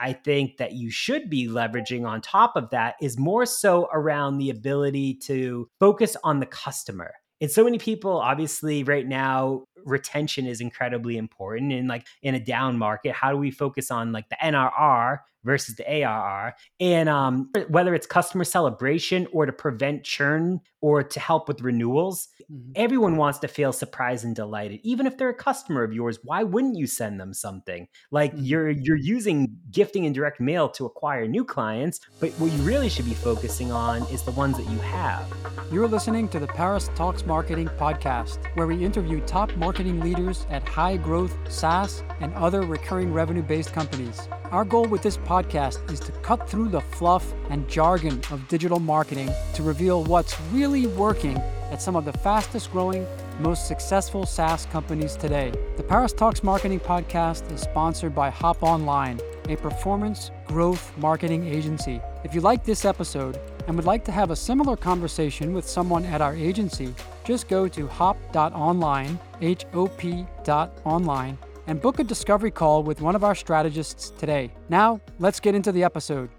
I think that you should be leveraging on top of that is more so around the ability to focus on the customer. And so many people, obviously, right now, retention is incredibly important. And like in a down market, how do we focus on like the NRR versus the ARR. And um, whether it's customer celebration or to prevent churn or to help with renewals, mm-hmm. everyone wants to feel surprised and delighted. Even if they're a customer of yours, why wouldn't you send them something? Like mm-hmm. you're you're using gifting and direct mail to acquire new clients, but what you really should be focusing on is the ones that you have. You're listening to the Paris Talks Marketing podcast, where we interview top marketing leaders at high growth SaaS and other recurring revenue based companies. Our goal with this podcast is to cut through the fluff and jargon of digital marketing to reveal what's really working at some of the fastest growing, most successful SaaS companies today. The Paris Talks Marketing Podcast is sponsored by Hop Online, a performance growth marketing agency. If you like this episode and would like to have a similar conversation with someone at our agency, just go to hop.online, H O P.online and book a discovery call with one of our strategists today. Now, let's get into the episode.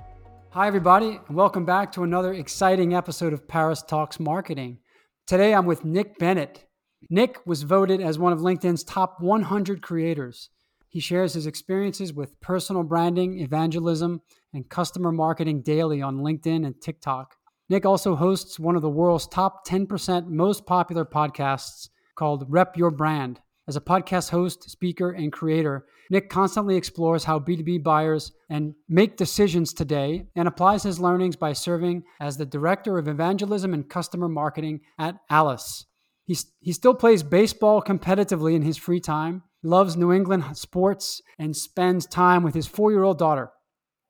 Hi, everybody, and welcome back to another exciting episode of Paris Talks Marketing. Today, I'm with Nick Bennett. Nick was voted as one of LinkedIn's top 100 creators. He shares his experiences with personal branding, evangelism, and customer marketing daily on LinkedIn and TikTok. Nick also hosts one of the world's top 10% most popular podcasts called Rep Your Brand. As a podcast host, speaker, and creator, Nick constantly explores how B2B buyers and make decisions today and applies his learnings by serving as the director of evangelism and customer marketing at Alyce. He, he still plays baseball competitively in his free time, loves New England sports, and spends time with his four year old daughter.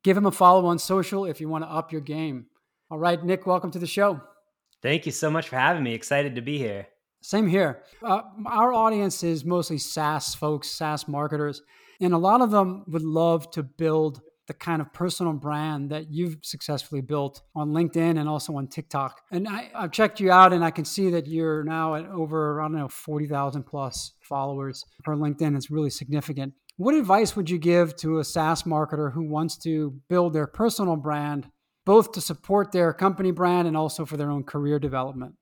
Give him a follow on social if you want to up your game. All right, Nick, welcome to the show. Thank you so much for having me. Excited to be here. Same here. Uh, our audience is mostly SaaS folks, SaaS marketers, and a lot of them would love to build the kind of personal brand that you've successfully built on LinkedIn and also on TikTok. And I, have checked you out, and I can see that you're now at over I don't know forty thousand plus followers for LinkedIn. It's really significant. What advice would you give to a SaaS marketer who wants to build their personal brand, both to support their company brand and also for their own career development?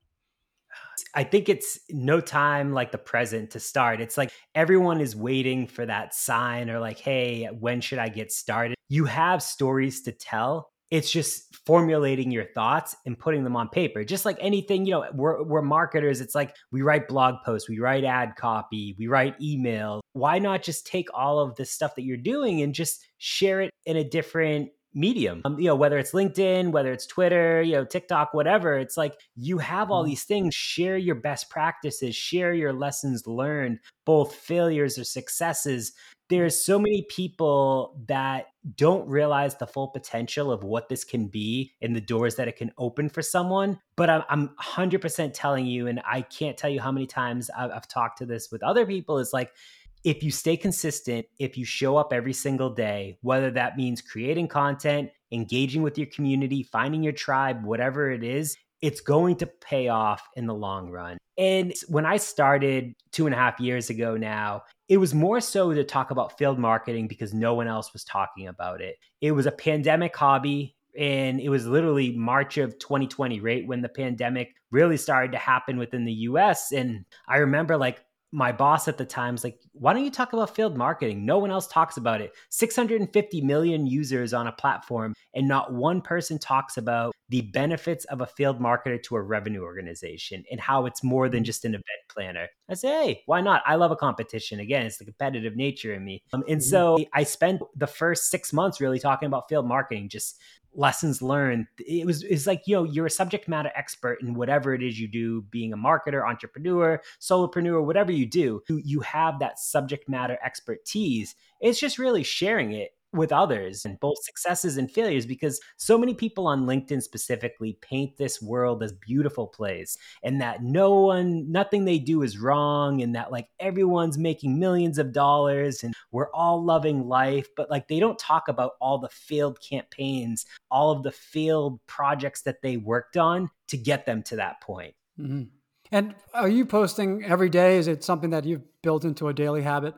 I think it's no time like the present to start. It's like everyone is waiting for that sign or like, hey, when should I get started? You have stories to tell. It's just formulating your thoughts and putting them on paper. Just like anything, you know, we're, we're marketers. It's like we write blog posts, we write ad copy, we write email. Why not just take all of the stuff that you're doing and just share it in a different medium um, you know whether it's linkedin whether it's twitter you know tiktok whatever it's like you have all mm-hmm. these things share your best practices share your lessons learned both failures or successes there's so many people that don't realize the full potential of what this can be and the doors that it can open for someone. But I'm, I'm 100% telling you, and I can't tell you how many times I've, I've talked to this with other people, is like, if you stay consistent, if you show up every single day, whether that means creating content, engaging with your community, finding your tribe, whatever it is, it's going to pay off in the long run. And when I started two and a half years ago now, it was more so to talk about field marketing because no one else was talking about it. It was a pandemic hobby. And it was literally March of 2020, right? When the pandemic really started to happen within the US. And I remember like my boss at the time was like, why don't you talk about field marketing? No one else talks about it. 650 million users on a platform, and not one person talks about the benefits of a field marketer to a revenue organization and how it's more than just an event planner. I say, hey, why not? I love a competition. Again, it's the competitive nature in me. Um, and mm-hmm. so I spent the first six months really talking about field marketing, just lessons learned it was it's like you know you're a subject matter expert in whatever it is you do being a marketer entrepreneur solopreneur whatever you do you, you have that subject matter expertise. It's just really sharing it with others and both successes and failures because so many people on LinkedIn specifically paint this world as beautiful place and that no one nothing they do is wrong and that like everyone's making millions of dollars and we're all loving life but like they don't talk about all the failed campaigns all of the failed projects that they worked on to get them to that point. Mm-hmm. and are you posting every day? Is it something that you've built into a daily habit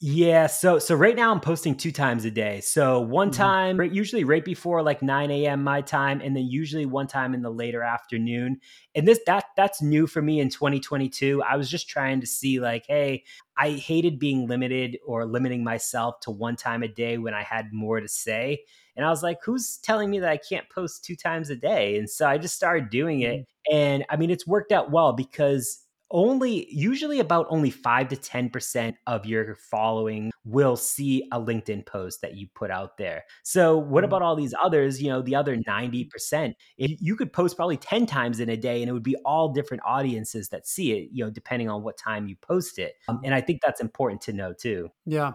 Yeah, so so right now I'm posting two times a day. So one Mm-hmm. time, right, usually right before like 9 a.m. my time, and then usually one time in the later afternoon. And this that that's new for me in 2022. I was just trying to see like, hey, I hated being limited or limiting myself to one time a day when I had more to say. And I was like, who's telling me that I can't post two times a day? And so I just started doing it. And I mean, it's worked out well because only usually about only 5 to 10% of your following will see a LinkedIn post that you put out there. So what Mhm. about all these others, you know, the other 90%? If you could post probably 10 times in a day and it would be all different audiences that see it, you know, depending on what time you post it. Um, and I think that's important to know too. Yeah.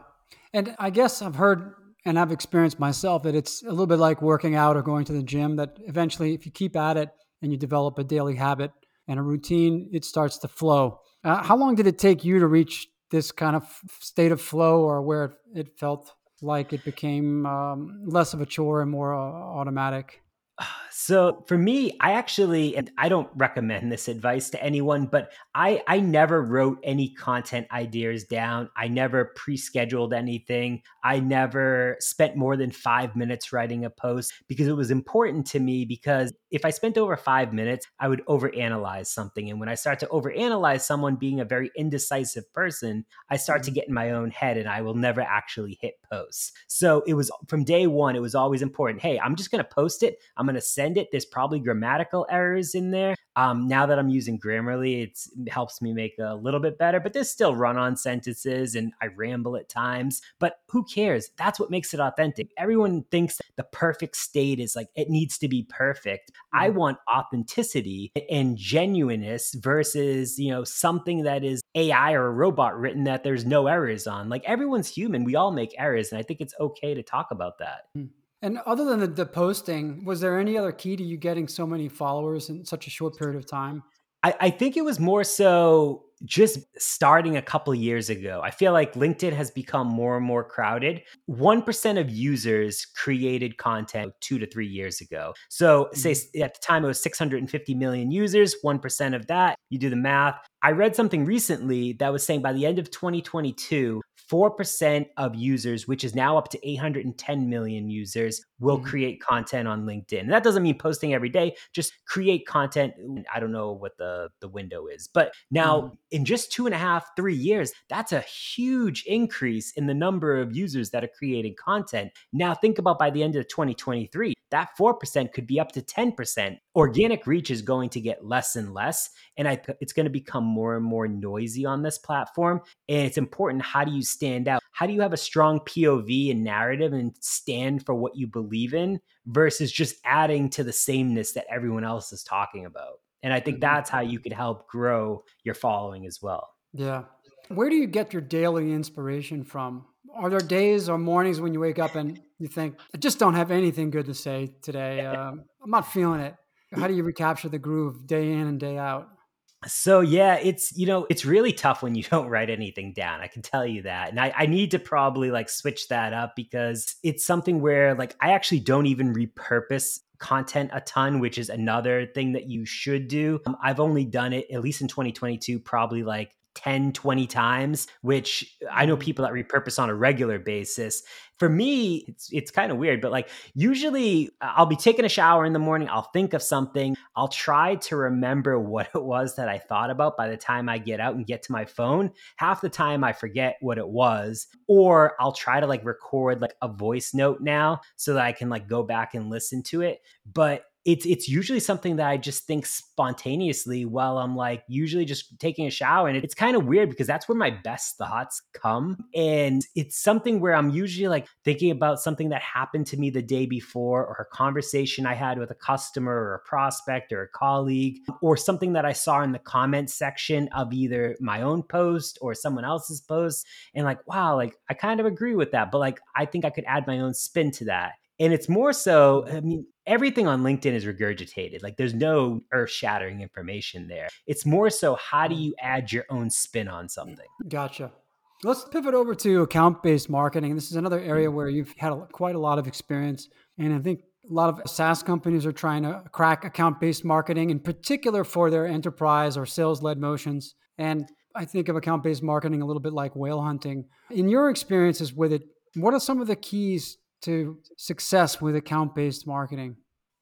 And I guess I've heard and I've experienced myself that it's a little bit like working out or going to the gym, that eventually, if you keep at it and you develop a daily habit and a routine, it starts to flow. Uh, how long did it take you to reach this kind of state of flow or where it, felt like it became um, less of a chore and more uh, automatic? So for me, I actually, and I don't recommend this advice to anyone, but I I never wrote any content ideas down. I never pre-scheduled anything. I never spent more than five minutes writing a post because it was important to me. Because if I spent over five minutes, I would overanalyze something, and when I start to overanalyze someone being a very indecisive person, I start to mm-hmm. get in my own head, and I will never actually hit posts. So it was from day one. It was always important. Hey, I'm just going to post it. I'm going to send it. There's probably grammatical errors in there. Um, now that I'm using Grammarly, it's, it helps me make a little bit better, but there's still run on sentences and I ramble at times. But who cares? That's what makes it authentic. Everyone thinks the perfect state is like it needs to be perfect. I want authenticity and genuineness versus, you know, something that is AI or a robot written that there's no errors on. Like everyone's human. We all make errors. And I think it's okay to talk about that. And other than the, the posting, was there any other key to you getting so many followers in such a short period of time? I, I think it was more so just starting a couple years ago. I feel like LinkedIn has become more and more crowded. 1% of users created content two to three years ago. So, say mm-hmm. at the time it was 650 million users, 1% of that, you do the math. I read something recently that was saying by the end of 2022, 4% of users, which is now up to 810 million users, will Mhm. create content on LinkedIn. And that doesn't mean posting every day, just create content. I don't know what the, the window is. But now, Mhm. in just two and a half, three years, that's a huge increase in the number of users that are creating content. Now, think about by the end of 2023, that 4% could be up to 10%. Organic reach is going to get less and less. And I, it's going to become more and more noisy on this platform. And it's important how do you stand out? How do you have a strong POV and narrative and stand for what you believe in versus just adding to the sameness that everyone else is talking about? And I think Mhm. that's how you could help grow your following as well. Yeah. Where do you get your daily inspiration from? Are there days or mornings when you wake up and you think, I just don't have anything good to say today? Um, I'm not feeling it. How do you recapture the groove day in and day out? So yeah, it's you know it's really tough when you don't write anything down. I can tell you that, and I, I need to probably like switch that up because it's something where like I actually don't even repurpose content a ton, which is another thing that you should do. Um, I've only done it at least in 2022, probably like 10, 20 times, which I know Mhm. people that repurpose on a regular basis. For me, it's it's kind of weird, but like usually I'll be taking a shower in the morning, I'll think of something, I'll try to remember what it was that I thought about by the time I get out and get to my phone. Half the time I forget what it was, or I'll try to like record like a voice note now so that I can like go back and listen to it. But it's it's usually something that I just think spontaneously while I'm like usually just taking a shower and it's kind of weird because that's where my best thoughts come and it's something where I'm usually like thinking about something that happened to me the day before or a conversation I had with a customer or a prospect or a colleague or something that I saw in the comment section of either my own post or someone else's post and like wow like I kind of agree with that but like I think I could add my own spin to that and it's more so, I mean, everything on LinkedIn is regurgitated. Like there's no earth shattering information there. It's more so, how do mm. you add your own spin on something? Gotcha. Let's pivot over to account based marketing. This is another area mm. where you've had a, quite a lot of experience. And I think a lot of SaaS companies are trying to crack account based marketing, in particular for their enterprise or sales led motions. And I think of account based marketing a little bit like whale hunting. In your experiences with it, what are some of the keys to success with account based marketing?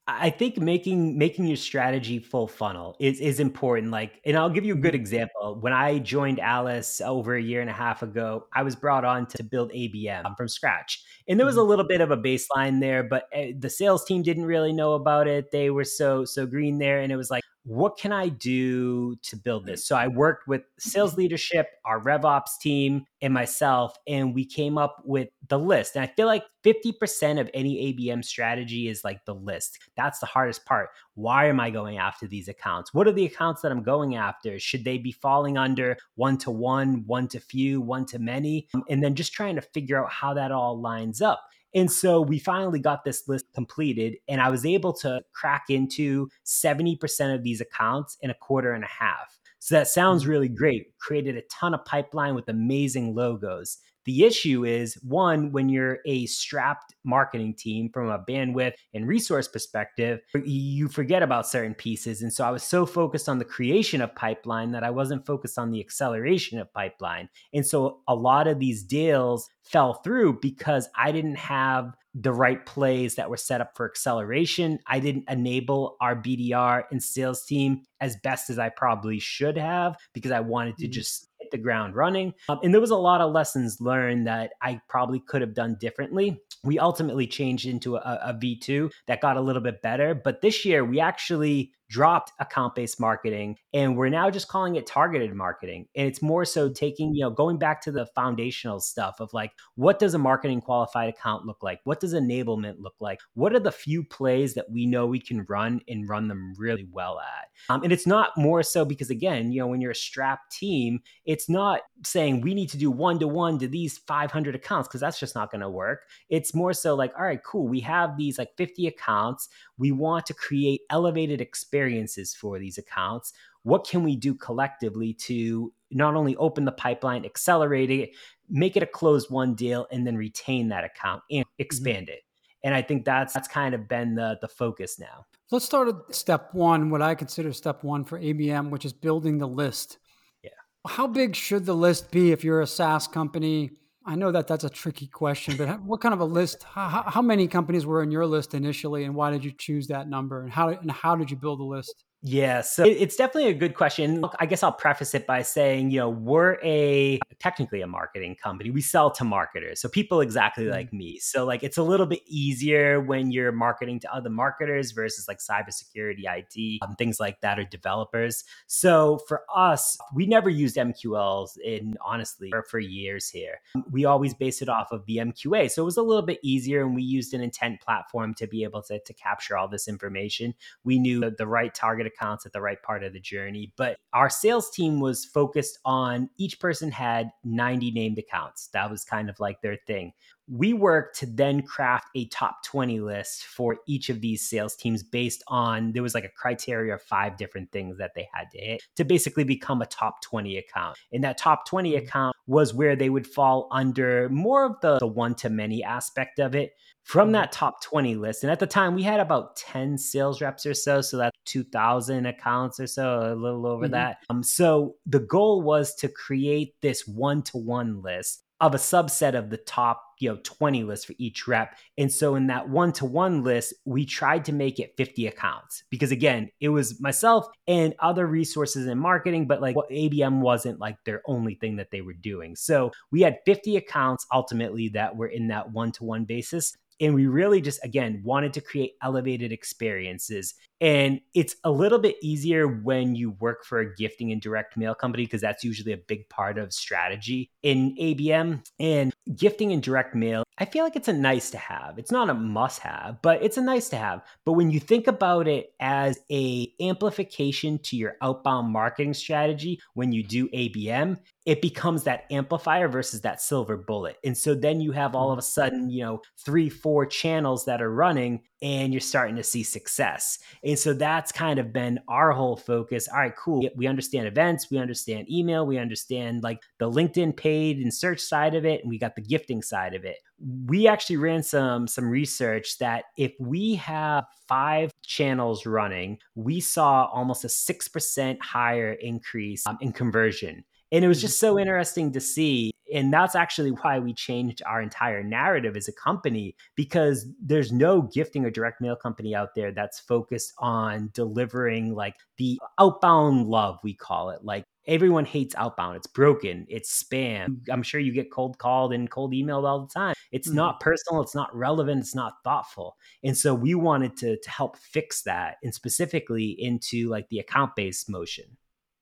I think making making your strategy full funnel is is important. Like, and I'll give you a good mm-hmm. example. When I joined Alyce over a year and a half ago, I was brought on to build ABM from scratch, and there was a mm-hmm. little bit of a baseline there, but eh, the sales team didn't really know about it. They were so so green there, and it was like, what can I do to build this? So I worked with mm-hmm. sales leadership, our RevOps team, and myself, and we came up with the list. And I feel like 50% of any ABM strategy is like the list. That's the hardest part. Why am I going after these accounts? What are the accounts that I'm going after? Should they be falling under one to one, one to few, one to many? Um, and then just trying to figure out how that all lines up. And so we finally got this list completed, and I was able to crack into 70% of these accounts in a quarter and a half. So that sounds mm-hmm. really great. Created a ton of pipeline with amazing logos. The issue is one, when you're a strapped marketing team from a bandwidth and resource perspective, you forget about certain pieces. And so I was so focused on the creation of pipeline that I wasn't focused on the acceleration of pipeline. And so a lot of these deals fell through because I didn't have the right plays that were set up for acceleration. I didn't enable our BDR and sales team as best as I probably should have because I wanted to mm-hmm. just the ground running. Um, and there was a lot of lessons learned that I probably could have done differently. We ultimately changed into a a V2 that got a little bit better. But this year, we actually dropped account based marketing and we're now just calling it targeted marketing. And it's more so taking, you know, going back to the foundational stuff of like, what does a marketing qualified account look like? What does enablement look like? What are the few plays that we know we can run and run them really well at? Um, and it's not more so because, again, you know, when you're a strapped team, it's not saying we need to do one to one to these 500 accounts because that's just not going to work. It's more so like, all right, cool. We have these like 50 accounts. We want to create elevated experiences for these accounts. What can we do collectively to not only open the pipeline, accelerate it, make it a closed one deal, and then retain that account and mm-hmm. expand mm-hmm. it? And I think that's that's kind of been the the focus now. Let's start at step one, what I consider step one for ABM, which is building the list. Yeah. How big should the list be if you're a SaaS company? I know that that's a tricky question, but what kind of a list? How, how, many companies were in your list initially, and why did you choose that number? And how and how did you build the list? Yeah, so it's definitely a good question. Look, I guess I'll preface it by saying, you know, we're a technically a marketing company. We sell to marketers, so people exactly mm-hmm. like me. So like it's a little bit easier when you're marketing to other marketers versus like cybersecurity, IT, um, things like that, or developers. So for us, we never used MQLs in honestly for, for years here. We always base it off of the MQA, so it was a little bit easier, and we used an intent platform to be able to to capture all this information. We knew the right target accounts at the right part of the journey. But our sales team was focused on each person had 90 named accounts. That was kind of like their thing. We worked to then craft a top 20 list for each of these sales teams based on there was like a criteria of five different things that they had to hit to basically become a top 20 account. And that top 20 mm-hmm. account was where they would fall under more of the, the one to many aspect of it from mm-hmm. that top 20 list. And at the time, we had about 10 sales reps or so. So that's 2,000 accounts or so, a little over mm-hmm. that. Um, so the goal was to create this one to one list of a subset of the top you know 20 lists for each rep and so in that one-to-one list we tried to make it 50 accounts because again it was myself and other resources in marketing but like abm wasn't like their only thing that they were doing so we had 50 accounts ultimately that were in that one-to-one basis and we really just, again, wanted to create elevated experiences. And it's a little bit easier when you work for a gifting and direct mail company because that's usually a big part of strategy in ABM. And gifting and direct mail, I feel like it's a nice to have. It's not a must have, but it's a nice to have. But when you think about it as a amplification to your outbound marketing strategy when you do ABM, it becomes that amplifier versus that silver bullet. And so then you have all hmm. of a sudden, you know, three, four channels that are running and you're starting to see success. And so that's kind of been our whole focus. All right, cool. We understand events, we understand email, we understand like the LinkedIn paid and search side of it, and we got the gifting side of it. We actually ran some some research that if we have five channels running, we saw almost a 6% higher increase um, in conversion And it was Mhm. just so interesting to see. And that's actually why we changed our entire narrative as a company because there's no gifting or direct mail company out there that's focused on delivering like the outbound love, we call it. Like everyone hates outbound. It's broken. It's spam. I'm sure you get cold called and cold emailed all the time. It's Mhm. not personal. It's not relevant. It's not thoughtful. And so we wanted to, to help fix that and specifically into like the account based motion.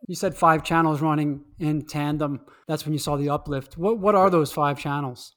You said five channels running in tandem. That's when you saw the uplift. What what are those five channels?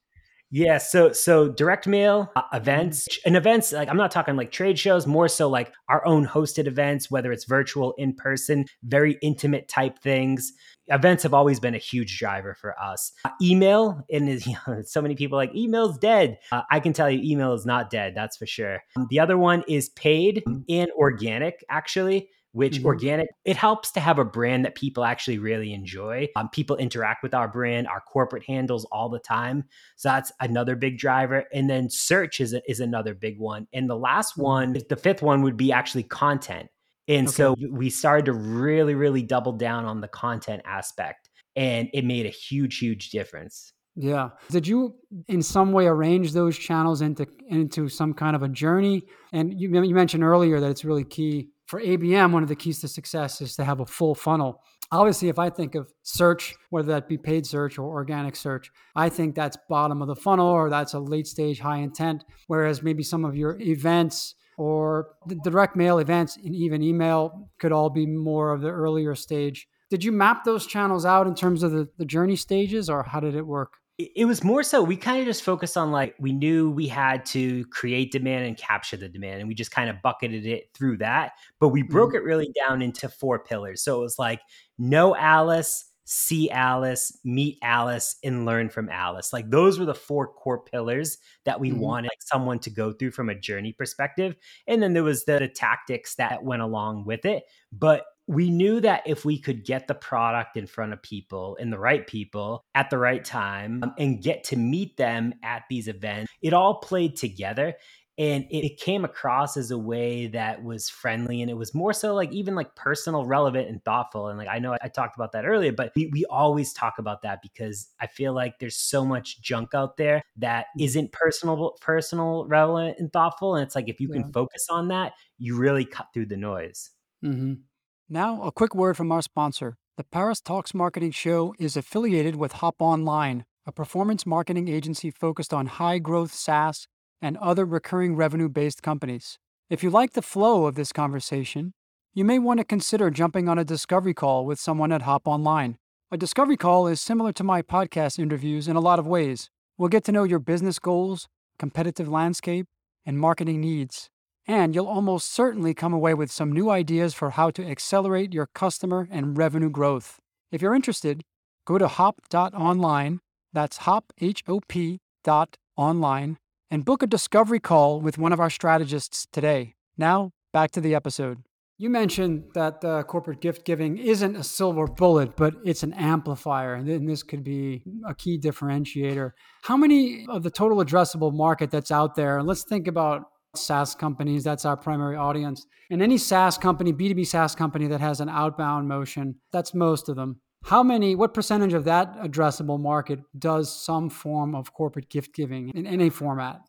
Yeah, so so direct mail, uh, events, and events like I'm not talking like trade shows, more so like our own hosted events, whether it's virtual, in person, very intimate type things. Events have always been a huge driver for us. Uh, email, and you know, so many people are like email's dead. Uh, I can tell you, email is not dead. That's for sure. Um, the other one is paid and organic, actually which Mhm. organic it helps to have a brand that people actually really enjoy um, people interact with our brand our corporate handles all the time so that's another big driver and then search is, a, is another big one and the last one the fifth one would be actually content and Okay. so we started to really really double down on the content aspect and it made a huge huge difference Yeah. Did you in some way arrange those channels into into some kind of a journey? And you, you mentioned earlier that it's really key for ABM. One of the keys to success is to have a full funnel. Obviously, if I think of search, whether that be paid search or organic search, I think that's bottom of the funnel or that's a late stage high intent. Whereas maybe some of your events or direct mail events and even email could all be more of the earlier stage. Did you map those channels out in terms of the, the journey stages or how did it work? It was more so we kind of just focused on like we knew we had to create demand and capture the demand and we just kind of bucketed it through that but we broke it really down into four pillars. So it was like know alyce see alyce meet alyce and learn from alyce. Like those were the four core pillars that we Mhm. wanted someone to go through from a journey perspective and then there was the, the tactics that went along with it but we knew that if we could get the product in front of people and the right people at the right time um, and get to meet them at these events, it all played together. And it, it came across as a way that was friendly and it was more so like even like personal, relevant, and thoughtful. And like I know I, I talked about that earlier, but we, we always talk about that because I feel like there's so much junk out there that isn't personal, personal, relevant, and thoughtful. And it's like if you Yeah. can focus on that, you really cut through the noise. hmm Now, a quick word from our sponsor. The Paris Talks Marketing Show is affiliated with Hop Online, a performance marketing agency focused on high growth SaaS and other recurring revenue based companies. If you like the flow of this conversation, you may want to consider jumping on a discovery call with someone at Hop Online. A discovery call is similar to my podcast interviews in a lot of ways. We'll get to know your business goals, competitive landscape, and marketing needs. And you'll almost certainly come away with some new ideas for how to accelerate your customer and revenue growth. If you're interested, go to hop.online, that's hop, H O P dot online, and book a discovery call with one of our strategists today. Now, back to the episode. You mentioned that uh, corporate gift giving isn't a silver bullet, but it's an amplifier, and this could be a key differentiator. How many of the total addressable market that's out there? and Let's think about SaaS companies. That's our primary audience. And any SaaS company, B2B SaaS company that has an outbound motion, that's most of them. How many, what percentage of that addressable market does some form of corporate gift giving in any format?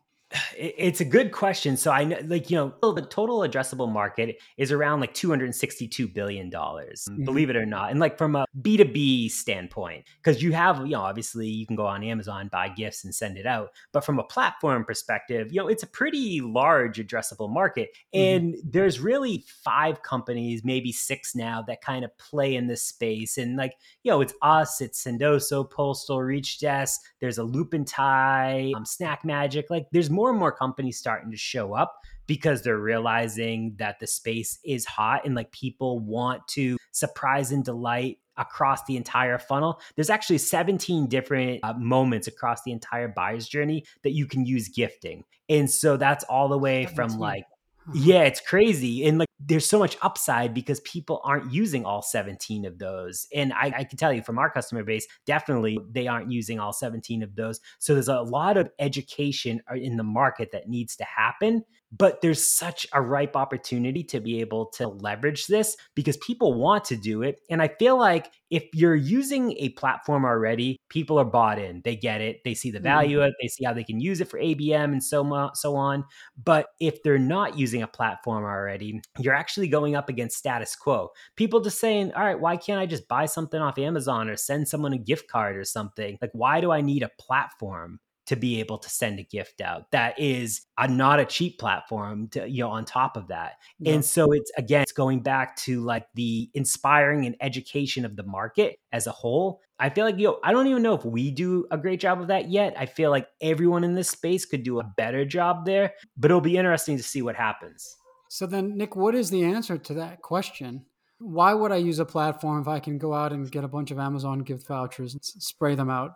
It- It's a good question. So I know, like you know, the total addressable market is around like two hundred sixty-two billion dollars. Mhm. Believe it or not, and like from a B two B standpoint, because you have, you know, obviously you can go on Amazon, buy gifts, and send it out. But from a platform perspective, you know, it's a pretty large addressable market, Mhm. and there's really five companies, maybe six now, that kind of play in this space. And like, you know, it's us, it's Sendoso, Postal, Reachdesk. There's a Loop and Tie, um, Snack Magic. Like, there's more and more companies starting to show up because they're realizing that the space is hot and like people want to surprise and delight across the entire funnel. There's actually 17 different uh, moments across the entire buyer's journey that you can use gifting. And so that's all the way from like. Yeah, it's crazy. And like there's so much upside because people aren't using all 17 of those. And I, I can tell you from our customer base, definitely they aren't using all 17 of those. So there's a lot of education uh, in the market that needs to happen but there's such a ripe opportunity to be able to leverage this because people want to do it. And I feel like if you're using a platform already, people are bought in. They get it. They see the value mm-hmm. of it. They see how they can use it for ABM and so, so on. But if they're not using a platform already, you're actually going up against status quo. People just saying, all right, why can't I just buy something off Amazon or send someone a gift card or something? Like, why do I need a platform? To be able to send a gift out that is a, not a cheap platform to you know on top of that. Yeah. and so it's again it's going back to like the inspiring and education of the market as a whole. I feel like you know, i don't even know if we do a great job of that yet. I feel like everyone in this space could do a better job there but it'll be interesting to see what happens. So then nick what is the answer to that question? Why would i use a platform if i can go out and get a bunch of amazon gift vouchers and spray them out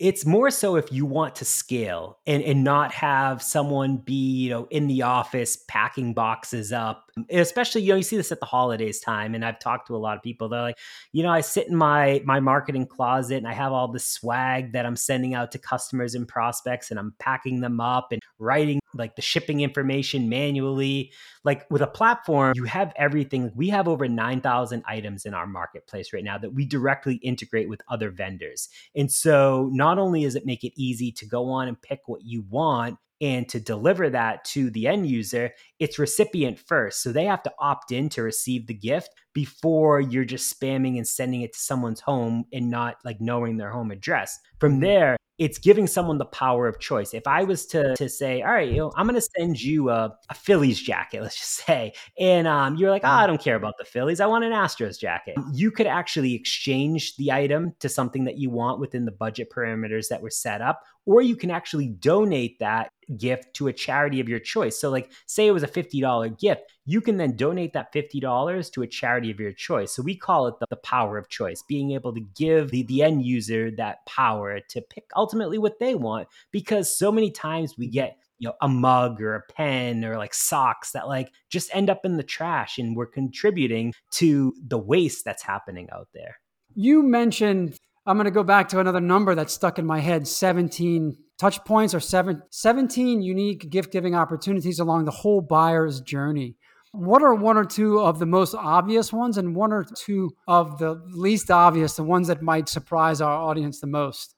it's more so if you want to scale and, and not have someone be you know in the office packing boxes up especially you know you see this at the holidays time and i've talked to a lot of people. They're like you know i sit in my my marketing closet and i have all the swag that i'm sending out to customers and prospects and i'm packing them up and writing like the shipping information manually. Like with a platform you have everything. We have over 9000 items in our marketplace right now that we directly integrate with other vendors. And so not only does it make it easy to go on and pick what you want and to deliver that to the end user, it's recipient first. So they have to opt in to receive the gift before you're just spamming and sending it to someone's home and not like knowing their home address. From mm-hmm. there, it's giving someone the power of choice. If I was to to say, all right, you know, I'm going to send you a, a, Phillies jacket, let's just say, and um, you're like, oh, I don't care about the Phillies. I want an Astros jacket. You could actually exchange the item to something that you want within the budget parameters that were set up, or you can actually donate that gift to a charity of your choice. So, like, say it was a $50 gift, you can then donate that $50 to a charity of your choice. So, we call it the, the power of choice, being able to give the, the end user that power to pick ultimately what they want. Because so many times we get you know a mug or a pen or like socks that like just end up in the trash and we're contributing to the waste that's happening out there you mentioned I'm going to go back to another number that's stuck in my head 17 touch points or seven, 17 unique gift giving opportunities along the whole buyer's journey. What are one or two of the most obvious ones, and one or two of the least obvious, the ones that might surprise our audience the most?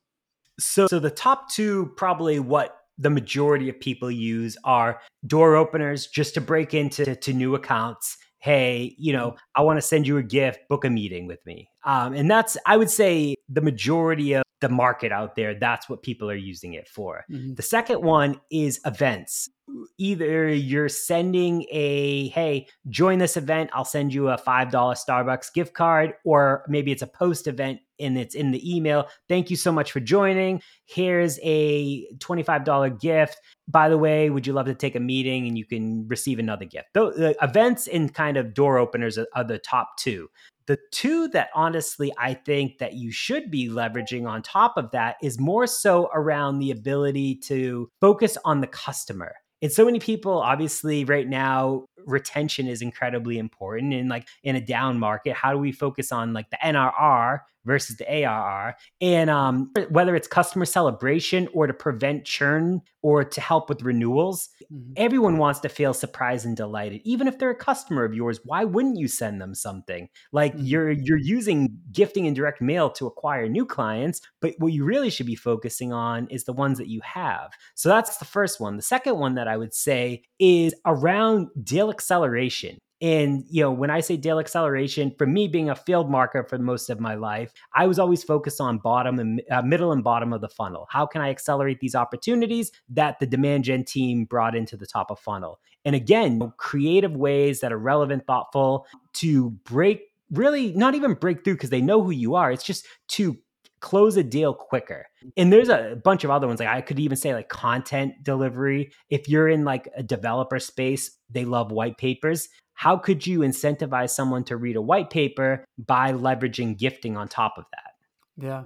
So, so the top two, probably what the majority of people use, are door openers just to break into to new accounts hey, you know, I want to send you a gift, book a meeting with me. Um, and that's, I would say, the majority of the market out there, that's what people are using it for. Mm-hmm. The second one is events. Either you're sending a, hey, join this event, I'll send you a $5 Starbucks gift card, or maybe it's a post event and it's in the email. Thank you so much for joining. Here's a $25 gift. By the way, would you love to take a meeting and you can receive another gift? The, events and kind of door openers are, are the top two. The two that honestly I think that you should be leveraging on top of that is more so around the ability to focus on the customer. And so many people, obviously, right now, retention is incredibly important. And like in a down market, how do we focus on like the NRR versus the ARR. And um, whether it's customer celebration or to prevent churn or to help with renewals, mm-hmm. everyone wants to feel surprised and delighted. Even if they're a customer of yours, why wouldn't you send them something? Like mm-hmm. you're you're using gifting and direct mail to acquire new clients, but what you really should be focusing on is the ones that you have. So that's the first one. The second one that I would say is around deal acceleration. And, you know, when I say deal acceleration, for me being a field marker for most of my life, I was always focused on bottom and uh, middle and bottom of the funnel. How can I accelerate these opportunities that the demand gen team brought into the top of funnel? And again, creative ways that are relevant, thoughtful to break, really not even break through because they know who you are. It's just to close a deal quicker. And there's a bunch of other ones. Like I could even say like content delivery. If you're in like a developer space, they love white papers how could you incentivize someone to read a white paper by leveraging gifting on top of that? Yeah.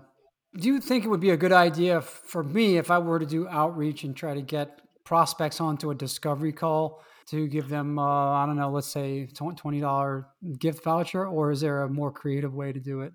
Do you think it would be a good idea for me if I were to do outreach and try to get prospects onto a discovery call to give them, uh, I don't know, let's say $20 gift voucher, or is there a more creative way to do it?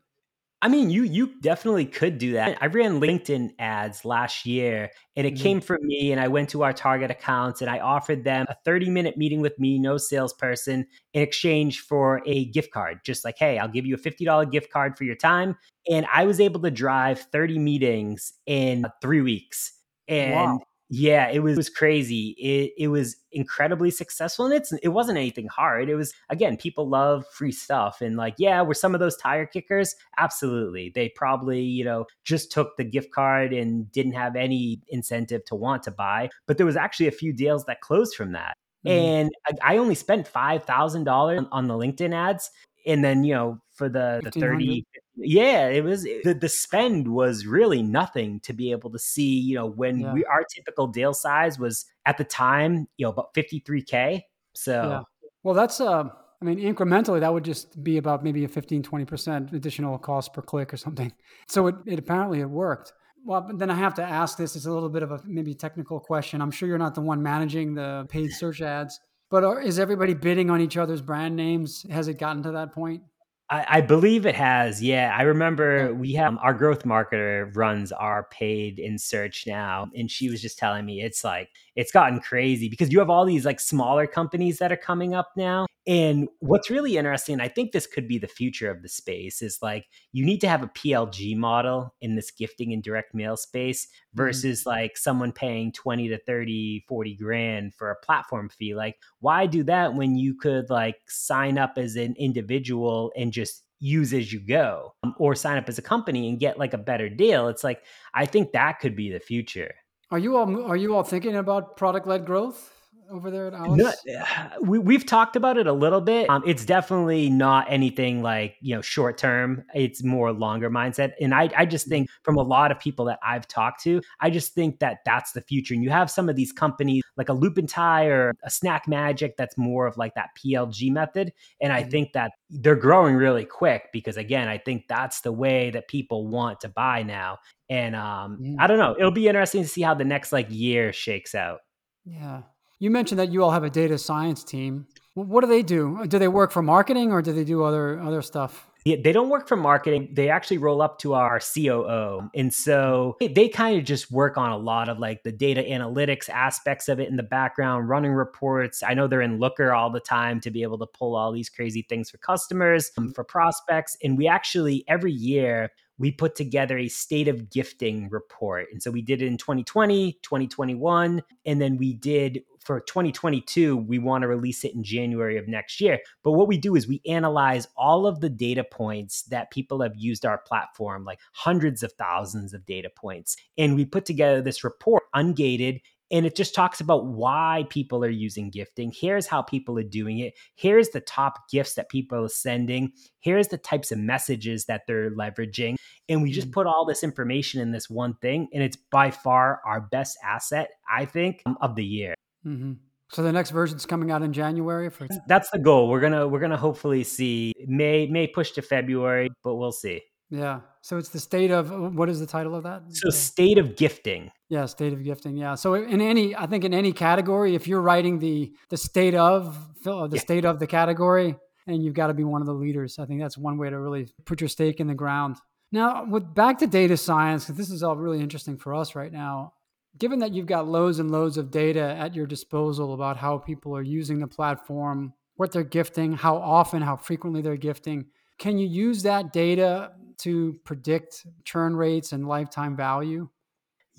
I mean, you you definitely could do that. I ran LinkedIn ads last year and it mm-hmm. came from me and I went to our target accounts and I offered them a 30-minute meeting with me, no salesperson, in exchange for a gift card. Just like, "Hey, I'll give you a $50 gift card for your time." And I was able to drive 30 meetings in 3 weeks. And wow. Yeah, it was, it was crazy. It it was incredibly successful, and it's it wasn't anything hard. It was again, people love free stuff, and like, yeah, were some of those tire kickers? Absolutely, they probably you know just took the gift card and didn't have any incentive to want to buy. But there was actually a few deals that closed from that. Mm-hmm. And I, I only spent five thousand dollars on the LinkedIn ads, and then you know for the the 30 yeah it was the, the spend was really nothing to be able to see you know when yeah. we our typical deal size was at the time you know about 53k so yeah. well that's uh I mean, incrementally, that would just be about maybe a 15, 20% additional cost per click or something. So it, it apparently it worked. Well, then I have to ask this. It's a little bit of a maybe technical question. I'm sure you're not the one managing the paid search ads, but are, is everybody bidding on each other's brand names? Has it gotten to that point? I, I believe it has. Yeah, I remember we have um, our growth marketer runs our paid in search now, and she was just telling me it's like it's gotten crazy because you have all these like smaller companies that are coming up now, and what's really interesting, I think this could be the future of the space, is like you need to have a PLG model in this gifting and direct mail space mm-hmm. versus mm-hmm. like someone paying 20 to 30, 40 grand for a platform fee. Like, why do that when you could like sign up as an individual and just use as you go um, or sign up as a company and get like a better deal? It's like, I think that could be the future. Are you all are you all thinking about product led growth? Over there at Alyce? No, we, we've talked about it a little bit. Um, it's definitely not anything like, you know, short term. It's more longer mindset. And I, I just think from a lot of people that I've talked to, I just think that that's the future. And you have some of these companies like a Loop and Tie or a Snack Magic that's more of like that PLG method. And I mm-hmm. think that they're growing really quick because, again, I think that's the way that people want to buy now. And um, yeah. I don't know. It'll be interesting to see how the next like year shakes out. Yeah. You mentioned that you all have a data science team. What do they do? Do they work for marketing or do they do other other stuff? Yeah, they don't work for marketing. They actually roll up to our COO. And so they kind of just work on a lot of like the data analytics aspects of it in the background, running reports. I know they're in Looker all the time to be able to pull all these crazy things for customers, um, for prospects. And we actually, every year, we put together a state of gifting report. And so we did it in 2020, 2021, and then we did for 2022, we want to release it in January of next year. But what we do is we analyze all of the data points that people have used our platform, like hundreds of thousands of data points. And we put together this report, ungated, and it just talks about why people are using gifting. Here's how people are doing it. Here's the top gifts that people are sending. Here's the types of messages that they're leveraging. And we just mm. put all this information in this one thing. And it's by far our best asset, I think, of the year. Mm-hmm. So the next version's coming out in January. For that's the goal. We're gonna we're gonna hopefully see may may push to February, but we'll see. Yeah. So it's the state of uh, what is the title of that? So state of gifting. Yeah, state of gifting. Yeah. So in any, I think in any category, if you're writing the the state of the yeah. state of the category, and you've got to be one of the leaders. I think that's one way to really put your stake in the ground. Now, with back to data science, because this is all really interesting for us right now given that you've got loads and loads of data at your disposal about how people are using the platform, what they're gifting, how often, how frequently they're gifting, can you use that data to predict churn rates and lifetime value?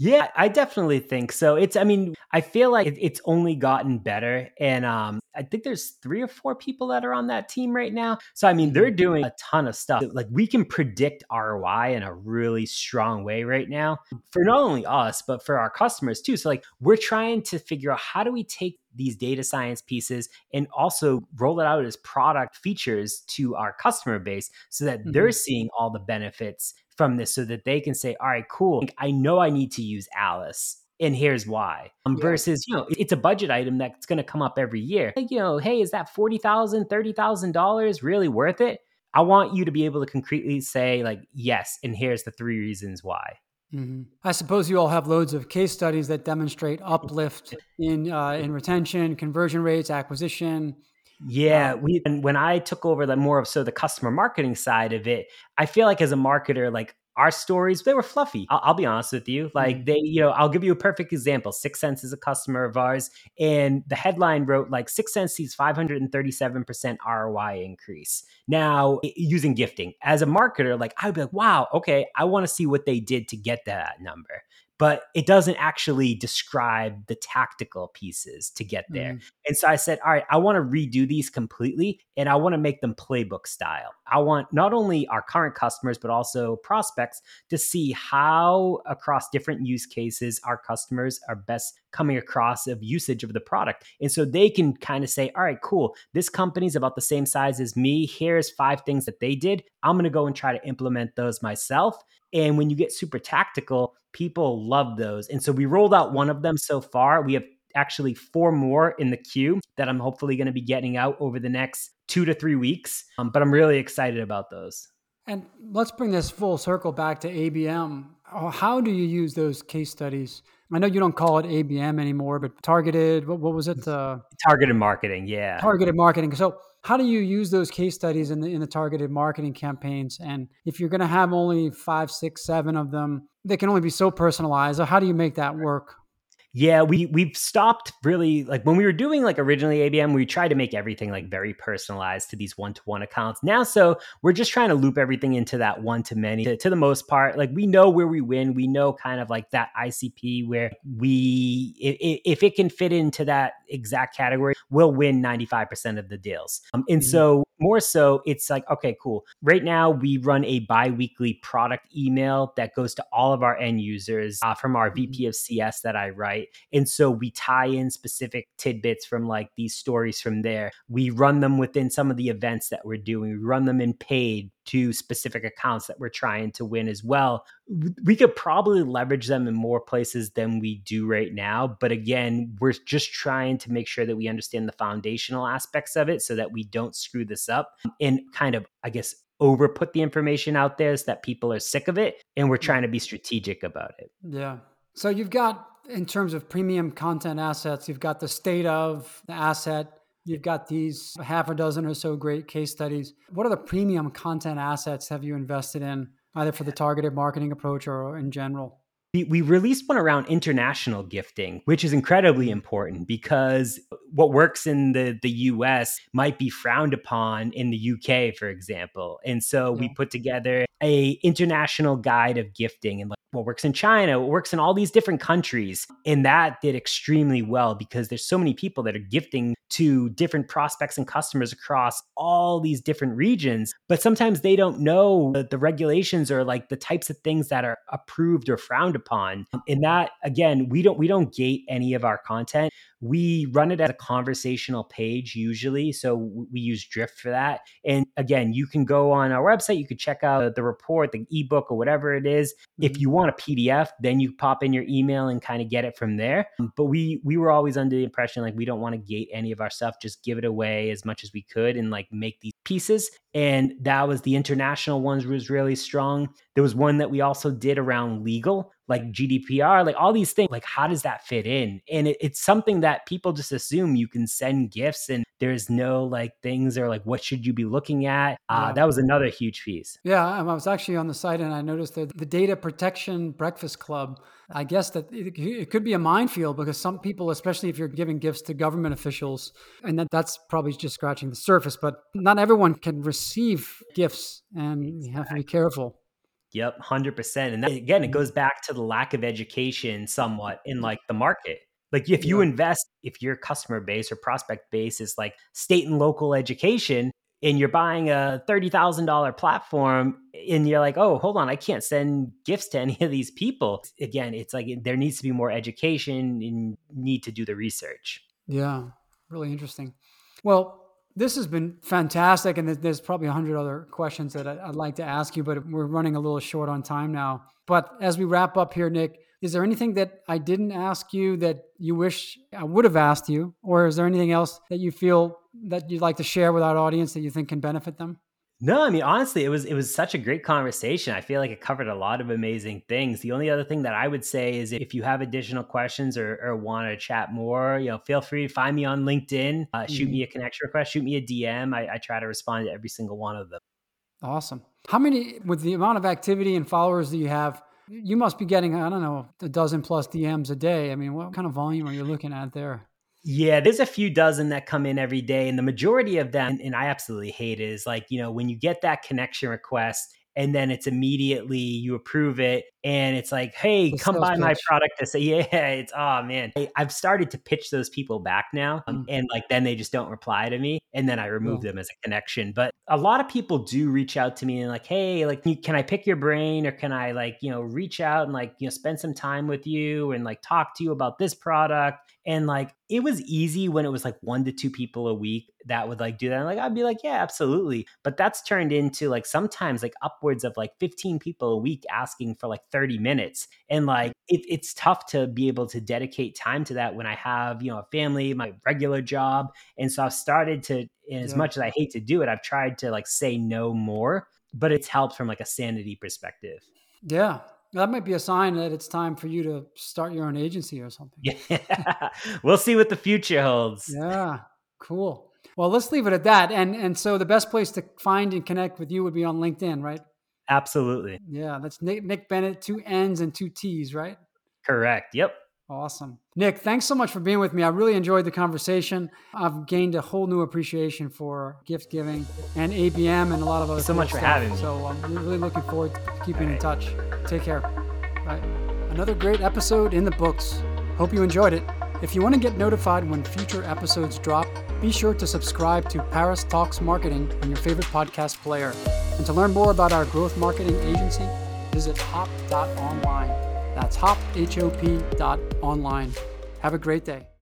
Yeah, I definitely think so. It's, I mean, I feel like it's only gotten better. And um, I think there's three or four people that are on that team right now. So, I mean, they're mm-hmm. doing a ton of stuff. Like, we can predict ROI in a really strong way right now for not only us, but for our customers too. So, like, we're trying to figure out how do we take these data science pieces and also roll it out as product features to our customer base so that mm-hmm. they're seeing all the benefits from this so that they can say, all right, cool. I know I need to use Alyce. And here's why. Um, yeah. Versus, you know, it's a budget item that's going to come up every year. Like, you know, hey, is that $40,000, $30,000 really worth it? I want you to be able to concretely say, like, yes, and here's the three reasons why. Mm-hmm. I suppose you all have loads of case studies that demonstrate uplift in uh, in retention, conversion rates, acquisition, Yeah, um, we and when I took over the more of so the customer marketing side of it, I feel like as a marketer, like our stories they were fluffy. I'll, I'll, be honest with you like mm-hmm. they you know i'll give you a perfect example 6sense is a customer of ours and the headline wrote like 6sense sees 537% roi increase. Now using gifting as a marketer like i'd be like wow okay i want to see what they did to get that number but it doesn't actually describe the tactical pieces to get there. Mm. And so I said, all right, I want to redo these completely and I want to make them playbook style. I want not only our current customers, but also prospects to see how across different use cases our customers are best coming across of usage of the product. And so they can kind of say, all right, cool, this company's about the same size as me. Here's five things that they did. I'm going to go and try to implement those myself. And when you get super tactical, people love those. And so we rolled out one of them so far. We have actually four more in the queue that I'm hopefully going to be getting out over the next two to three weeks. Um, but I'm really excited about those. And let's bring this full circle back to ABM. How do you use those case studies? I know you don't call it ABM anymore, but targeted, what, what was it? Uh, targeted marketing, yeah. Targeted marketing. So how do you use those case studies in the in the targeted marketing campaigns? And if you're going to have only five, six, seven of them, they can only be so personalized. So how do you make that work? Yeah, we we've stopped really like when we were doing like originally ABM, we tried to make everything like very personalized to these one to one accounts. Now, so we're just trying to loop everything into that one to many. To, the most part, like we know where we win. We know kind of like that ICP where we if, if it can fit into that exact category, we'll win ninety five percent of the deals. Um, and mm-hmm. so more so, it's like, okay, cool. Right now, we run a bi weekly product email that goes to all of our end users uh, from our VP mm-hmm. of CS that I write. And so we tie in specific tidbits from like these stories from there. We run them within some of the events that we're doing, we run them in paid to specific accounts that we're trying to win as well. We could probably leverage them in more places than we do right now. But again, we're just trying to make sure that we understand the foundational aspects of it so that we don't screw this up and kind of, I guess, over put the information out there so that people are sick of it. And we're mm. trying to be strategic about it. Yeah. So you've got, in terms of premium content assets, you've got the state of the asset You've got these half a dozen or so great case studies. What are the premium content assets have you invested in, either for the targeted marketing approach or in general? we released one around international gifting, which is incredibly important because what works in the, the US might be frowned upon in the UK, for example. And so yeah. we put together a international guide of gifting and like what works in China, what works in all these different countries. And that did extremely well because there's so many people that are gifting to different prospects and customers across all these different regions. But sometimes they don't know the, the regulations or like the types of things that are approved or frowned upon. And that again, we don't we don't gate any of our content. We run it as a conversational page usually. So we use Drift for that. And again, you can go on our website, you could check out the report, the ebook, or whatever it is. If mm-hmm. you want a PDF, then you pop in your email and kind of get it from there. But we we were always under the impression like we don't want to gate any of our stuff, just give it away as much as we could and like make these pieces. And that was the international ones was really strong. There was one that we also did around legal, like GDPR, like all these things. Like, how does that fit in? And it, it's something that people just assume you can send gifts and there's no like things or like what should you be looking at. Uh, yeah. That was another huge piece. Yeah, I was actually on the site and I noticed that the Data Protection Breakfast Club. I guess that it, it could be a minefield because some people, especially if you're giving gifts to government officials, and that, that's probably just scratching the surface, but not everyone can receive gifts and you have to be careful. Yep, 100%. And that, again, it goes back to the lack of education somewhat in mm. like the market. Like if you yeah. invest, if your customer base or prospect base is like state and local education, and you're buying a $30,000 platform and you're like, oh, hold on, I can't send gifts to any of these people. Again, it's like there needs to be more education and need to do the research. Yeah, really interesting. Well, this has been fantastic, and there's probably a hundred other questions that I'd like to ask you, but we're running a little short on time now. But as we wrap up here, Nick, is there anything that I didn't ask you that you wish I would have asked you, or is there anything else that you feel that you'd like to share with our audience that you think can benefit them? No, I mean honestly, it was it was such a great conversation. I feel like it covered a lot of amazing things. The only other thing that I would say is if you have additional questions or, or want to chat more, you know, feel free to find me on LinkedIn. Uh, shoot mm-hmm. me a connection request, shoot me a DM. I, I try to respond to every single one of them. Awesome. How many with the amount of activity and followers that you have? You must be getting I don't know a dozen plus DMs a day. I mean, what kind of volume are you looking at there? Yeah, there's a few dozen that come in every day, and the majority of them, and I absolutely hate it, is like, you know, when you get that connection request and then it's immediately you approve it and it's like hey the come buy pitch. my product to say yeah it's oh man I, have started to pitch those people back now um, mm. and like then they just don't reply to me and then i remove mm. them as a connection but a lot of people do reach out to me and like hey like can i pick your brain or can i like you know reach out and like you know spend some time with you and like talk to you about this product and like it was easy when it was like one to two people a week that would like do that. And like I'd be like, yeah, absolutely. But that's turned into like sometimes like upwards of like 15 people a week asking for like 30 minutes. And like it, it's tough to be able to dedicate time to that when I have, you know, a family, my regular job. And so I've started to, as yeah. much as I hate to do it, I've tried to like say no more, but it's helped from like a sanity perspective. Yeah, that might be a sign that it's time for you to start your own agency or something. Yeah. we'll see what the future holds. Yeah. Cool. Well, let's leave it at that. And and so the best place to find and connect with you would be on LinkedIn, right? Absolutely. Yeah, that's Nick, Nick Bennett, two N's and two T's, right? Correct. Yep. Awesome. Nick, thanks so much for being with me. I really enjoyed the conversation. I've gained a whole new appreciation for gift giving and ABM and a lot of other So much stuff. for having me. So I'm really looking forward to keeping right. in touch. Take care. Bye. Another great episode in the books. Hope you enjoyed it. If you want to get notified when future episodes drop, be sure to subscribe to Paris Talks Marketing on your favorite podcast player. And to learn more about our growth marketing agency, visit hop.online. That's hop, H-O-P dot online. Have a great day.